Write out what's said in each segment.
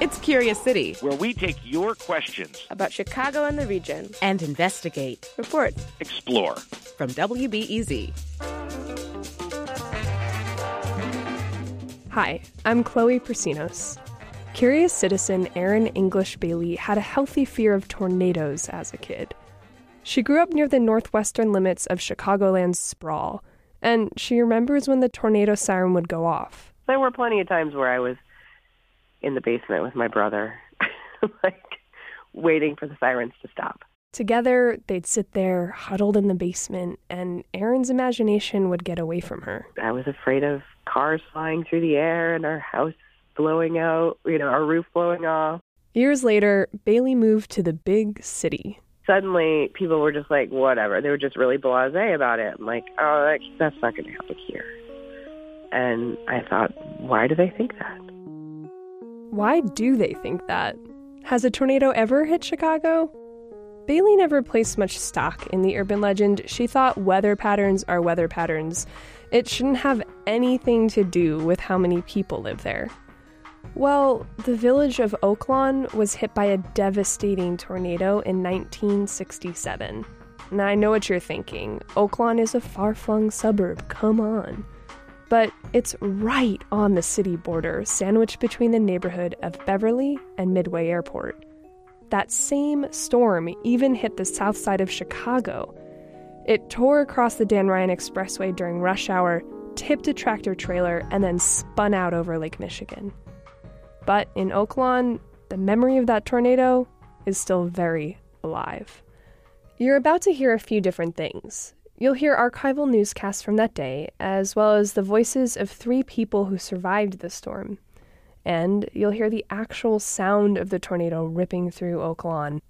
It's Curious City, where we take your questions about Chicago and the region and investigate, report, explore. From WBEZ. Hi, I'm Chloe Prasinos. Curious citizen Erin English Bailey had a healthy fear of tornadoes as a kid. She grew up near the northwestern limits of Chicagoland's sprawl, and she remembers when the tornado siren would go off. There were plenty of times where I was in the basement with my brother, like waiting for the sirens to stop. Together, they'd sit there huddled in the basement, and Erin's imagination would get away from her. I was afraid of cars flying through the air and our house blowing out, you know, our roof blowing off. Years later, Bailey moved to the big city. Suddenly, people were just like, whatever. They were just really blasé about it. I'm like, oh, that's not going to happen here. And I thought, why do they think that? Why do they think that? Has a tornado ever hit Chicago? Bailey never placed much stock in the urban legend. She thought weather patterns are weather patterns. It shouldn't have anything to do with how many people live there. Well, the village of Oaklawn was hit by a devastating tornado in 1967. Now, I know what you're thinking. Oaklawn is a far flung suburb, come on but it's right on the city border, sandwiched between the neighborhood of Beverly and Midway Airport. That same storm even hit the south side of Chicago. It tore across the Dan Ryan Expressway during rush hour, tipped a tractor trailer, and then spun out over Lake Michigan. But in Oaklawn, the memory of that tornado is still very alive. You're about to hear a few different things. You'll hear archival newscasts from that day, as well as the voices of three people who survived the storm. And you'll hear the actual sound of the tornado ripping through Oak Oaklawn.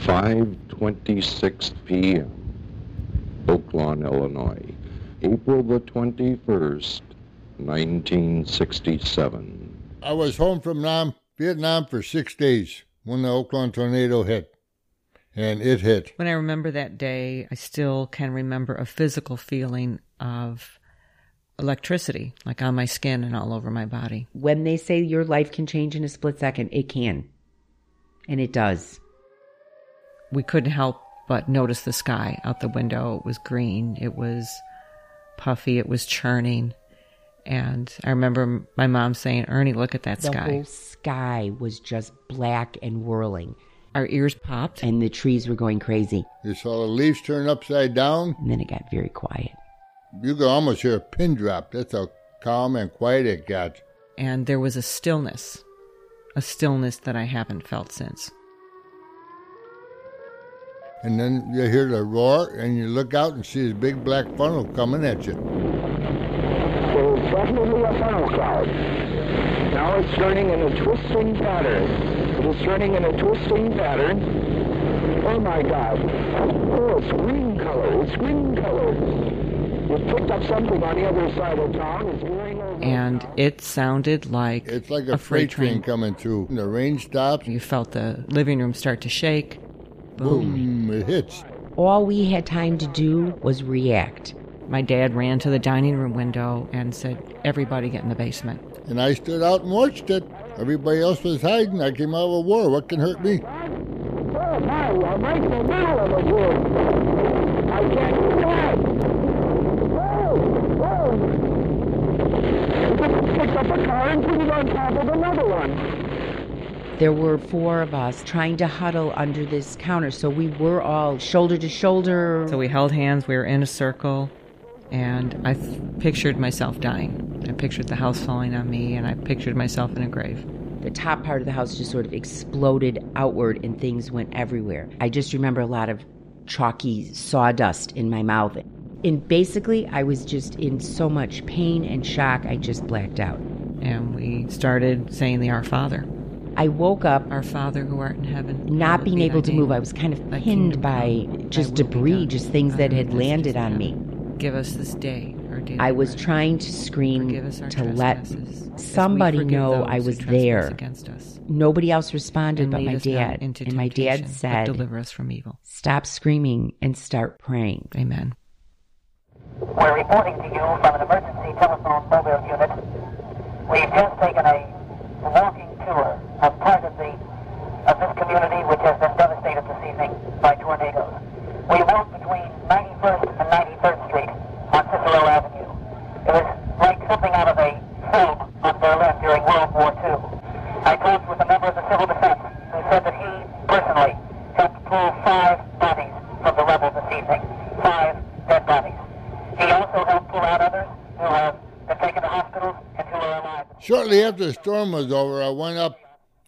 5:26 p.m. Oaklawn, Illinois, April the 21st, 1967. I was home from Nam, Vietnam for 6 days when the Oaklawn tornado hit and it hit. When I remember that day, I still can remember a physical feeling of electricity, like on my skin and all over my body. When they say your life can change in a split second, it can. And it does. We couldn't help but notice the sky out the window. It was green, it was puffy, it was churning. And I remember my mom saying, Ernie, look at that the sky. The whole sky was just black and whirling. Our ears popped. And the trees were going crazy. You saw the leaves turn upside down. And then it got very quiet. You could almost hear a pin drop. That's how calm and quiet it got. And there was a stillness, a stillness that I haven't felt since. And then you hear the roar, and you look out and see this big black funnel coming at you. There's definitely a funnel cloud. Now it's turning in a twisting pattern. It is turning in a twisting pattern. Oh my God. Oh, it's green color. It's green color. It picked up something on the other side of town. It's going over. And it sounded like it's like a, a freight, freight train. train coming through. And The rain stops. You felt the living room start to shake. Boom. Boom. It hits. All we had time to do was react. My dad ran to the dining room window and said, Everybody get in the basement. And I stood out and watched it. Everybody else was hiding. I came out of a war. What can hurt me? Oh, my, I'm right in the middle of a war. I can't do that. Whoa, whoa. Picked up a car and put it on top of another one. There were four of us trying to huddle under this counter, so we were all shoulder to shoulder. So we held hands, we were in a circle, and I th- pictured myself dying. I pictured the house falling on me, and I pictured myself in a grave. The top part of the house just sort of exploded outward, and things went everywhere. I just remember a lot of chalky sawdust in my mouth. And basically, I was just in so much pain and shock, I just blacked out. And we started saying the Our Father. I woke up, Our Father who art in heaven, not being be able to name. move. I was kind of pinned by just debris, just things that had as it is landed on me. Heaven. Give us this day our daily I was bread. trying to scream us to let trespasses, as we somebody know I was there. against us. Nobody else responded And but my dad. into And my dad said, deliver us from evil. Stop screaming and start praying. Amen. We're reporting to you from an emergency telephone mobile unit. We've just taken a walking tour of part of the of this community which has been devastated this evening by tornadoes. We walked between 91st and 93rd Street on Cicero Avenue. It was like something out of a film on Berlin during World War II. I talked with a member of the civil defense who said that he personally helped pull five bodies from the rubble this evening. Five dead bodies. He also helped pull out others who have been taken to hospitals and who are alive. Shortly after the storm was over, I went up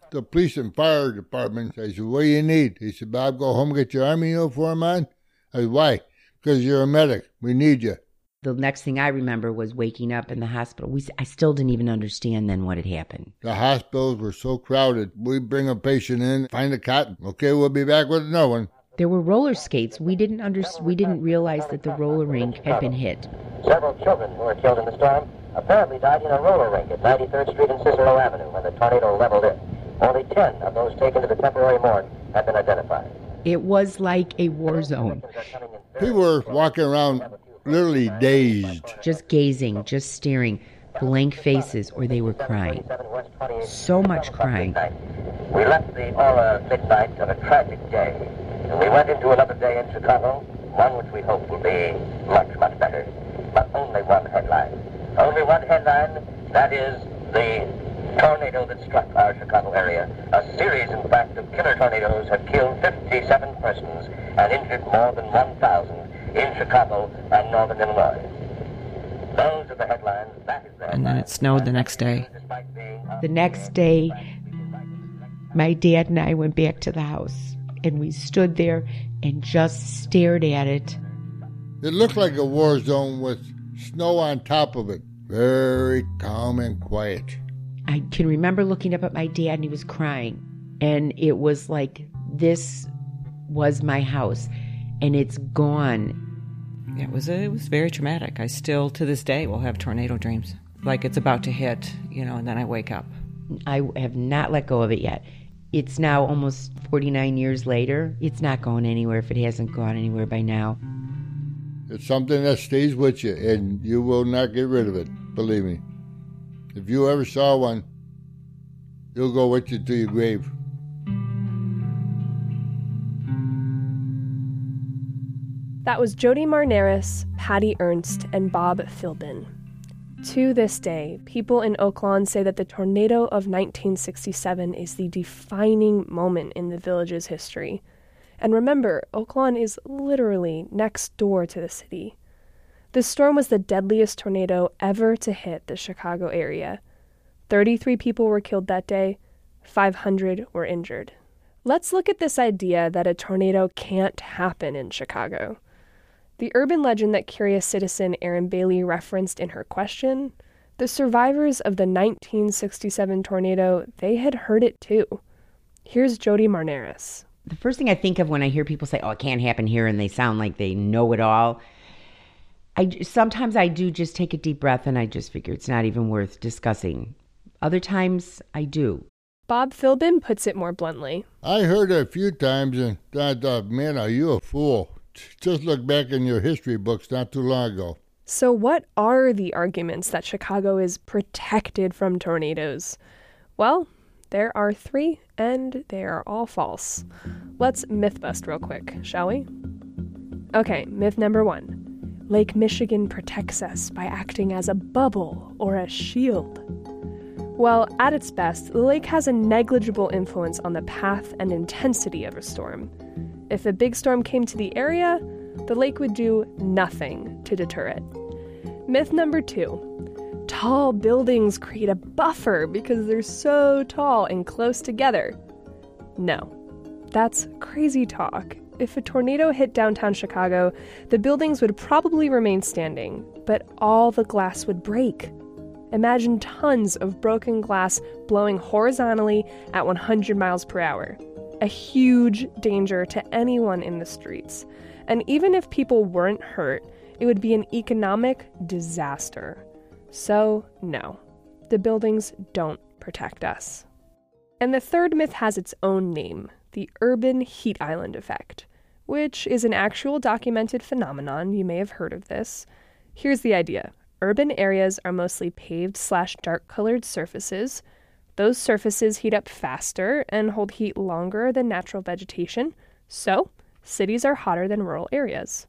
to the police and fire department. I said, What do you need? He said, Bob, go home and get your army uniform on. I said, Why? Because you're a medic. We need you. The next thing I remember was waking up in the hospital. We, I still didn't even understand then what had happened. The hospitals were so crowded. We bring a patient in, find a cot. Okay, we'll be back with another one. There were roller skates. We didn't under, we didn't realize that the roller rink had been hit. Several children were killed in the storm apparently died in a roller rink at 93rd Street and Cicero Avenue when the tornado leveled it. Only 10 of those taken to the temporary morgue have been identified. It was like a war zone. People were walking around literally dazed. Just gazing, just staring, blank faces, or they were crying. So much crying. We left the aura midnight of a tragic day, and we went into another day in Chicago, one which we hope will be much, much better. But only one headline. Only one headline, that is the tornado that struck our Chicago area. A series, in fact, of killer tornadoes have killed 57 persons and injured more than 1,000 in Chicago and northern Illinois. Those are the headlines. That is the And then it snowed the next day. The next day, my dad and I went back to the house and we stood there and just stared at it. It looked like a war zone with snow on top of it. Very calm and quiet. I can remember looking up at my dad and he was crying. And it was like, this was my house and it's gone. Yeah, it was it was very traumatic. I still to this day will have tornado dreams, like it's about to hit, you know, and then I wake up. I have not let go of it yet. It's now almost 49 years later. It's not going anywhere if it hasn't gone anywhere by now. It's something that stays with you, and you will not get rid of it. Believe me. If you ever saw one, you'll go with you to your grave. That was Jody Marnaris, Patty Ernst, and Bob Philbin. To this day, people in Oaklawn say that the tornado of 1967 is the defining moment in the village's history. And remember, Oaklawn is literally next door to the city. This storm was the deadliest tornado ever to hit the Chicago area. 33 people were killed that day, 500 were injured. Let's look at this idea that a tornado can't happen in Chicago. The urban legend that curious citizen Erin Bailey referenced in her question, the survivors of the 1967 tornado, they had heard it too. Here's Jody Marnaris. The first thing I think of when I hear people say, "Oh, it can't happen here," and they sound like they know it all, I sometimes I do just take a deep breath and I just figure it's not even worth discussing. Other times I do. Bob Philbin puts it more bluntly. I heard it a few times, and I thought, uh, man, are you a fool? Just look back in your history books not too long ago. So, what are the arguments that Chicago is protected from tornadoes? Well, there are three, and they are all false. Let's myth bust real quick, shall we? Okay, myth number one Lake Michigan protects us by acting as a bubble or a shield. Well, at its best, the lake has a negligible influence on the path and intensity of a storm. If a big storm came to the area, the lake would do nothing to deter it. Myth number two tall buildings create a buffer because they're so tall and close together. No, that's crazy talk. If a tornado hit downtown Chicago, the buildings would probably remain standing, but all the glass would break. Imagine tons of broken glass blowing horizontally at 100 miles per hour. A huge danger to anyone in the streets. And even if people weren't hurt, it would be an economic disaster. So, no, the buildings don't protect us. And the third myth has its own name the urban heat island effect, which is an actual documented phenomenon. You may have heard of this. Here's the idea urban areas are mostly paved slash dark colored surfaces. Those surfaces heat up faster and hold heat longer than natural vegetation, so cities are hotter than rural areas.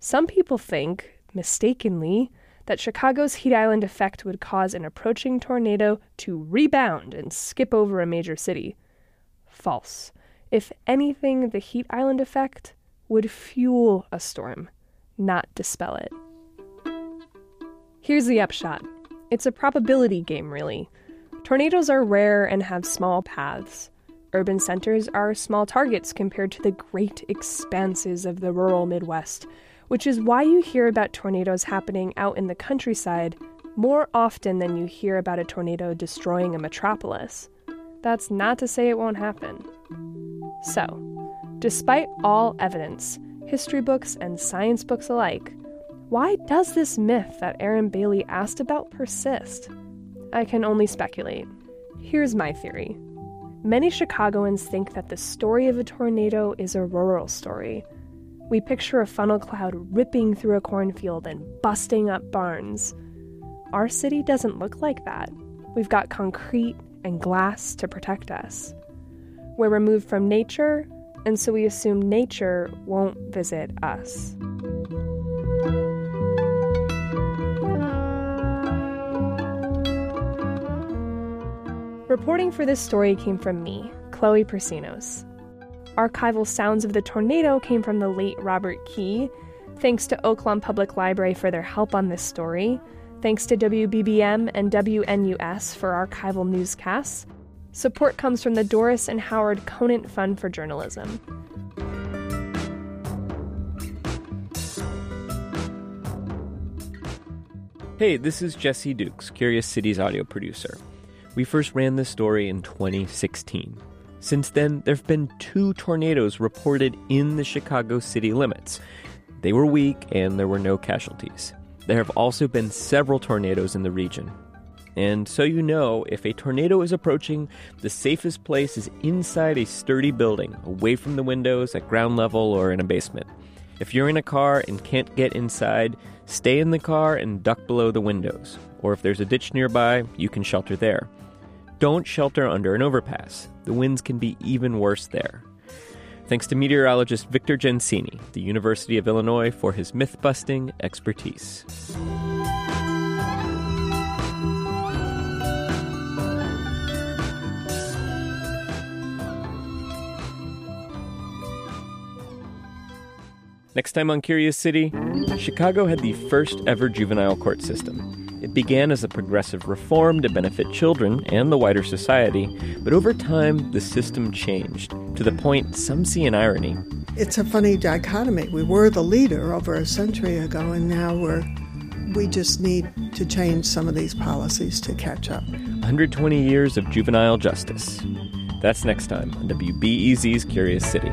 Some people think, mistakenly, that Chicago's heat island effect would cause an approaching tornado to rebound and skip over a major city. False. If anything, the heat island effect would fuel a storm, not dispel it. Here's the upshot it's a probability game, really. Tornadoes are rare and have small paths. Urban centers are small targets compared to the great expanses of the rural Midwest, which is why you hear about tornadoes happening out in the countryside more often than you hear about a tornado destroying a metropolis. That's not to say it won't happen. So, despite all evidence, history books and science books alike, why does this myth that Erin Bailey asked about persist? I can only speculate. Here's my theory. Many Chicagoans think that the story of a tornado is a rural story, we picture a funnel cloud ripping through a cornfield and busting up barns. Our city doesn't look like that. We've got concrete and glass to protect us. We're removed from nature, and so we assume nature won't visit us. Reporting for this story came from me, Chloe Prasinos. Archival sounds of the tornado came from the late Robert Key. Thanks to Oaklawn Public Library for their help on this story. Thanks to WBBM and WNUS for archival newscasts. Support comes from the Doris and Howard Conant Fund for Journalism. Hey, this is Jesse Dukes, Curious City's audio producer. We first ran this story in 2016. Since then, there have been two tornadoes reported in the Chicago city limits. They were weak and there were no casualties. There have also been several tornadoes in the region. And so you know, if a tornado is approaching, the safest place is inside a sturdy building, away from the windows, at ground level, or in a basement. If you're in a car and can't get inside, stay in the car and duck below the windows. Or if there's a ditch nearby, you can shelter there. Don't shelter under an overpass. The winds can be even worse there. Thanks to meteorologist Victor Gensini, the University of Illinois, for his myth busting expertise. Next time on Curious City, Chicago had the first ever juvenile court system. It began as a progressive reform to benefit children and the wider society, but over time the system changed to the point some see an irony. It's a funny dichotomy. We were the leader over a century ago, and now we're we just need to change some of these policies to catch up. 120 years of juvenile justice. That's next time on WBEZ's Curious City.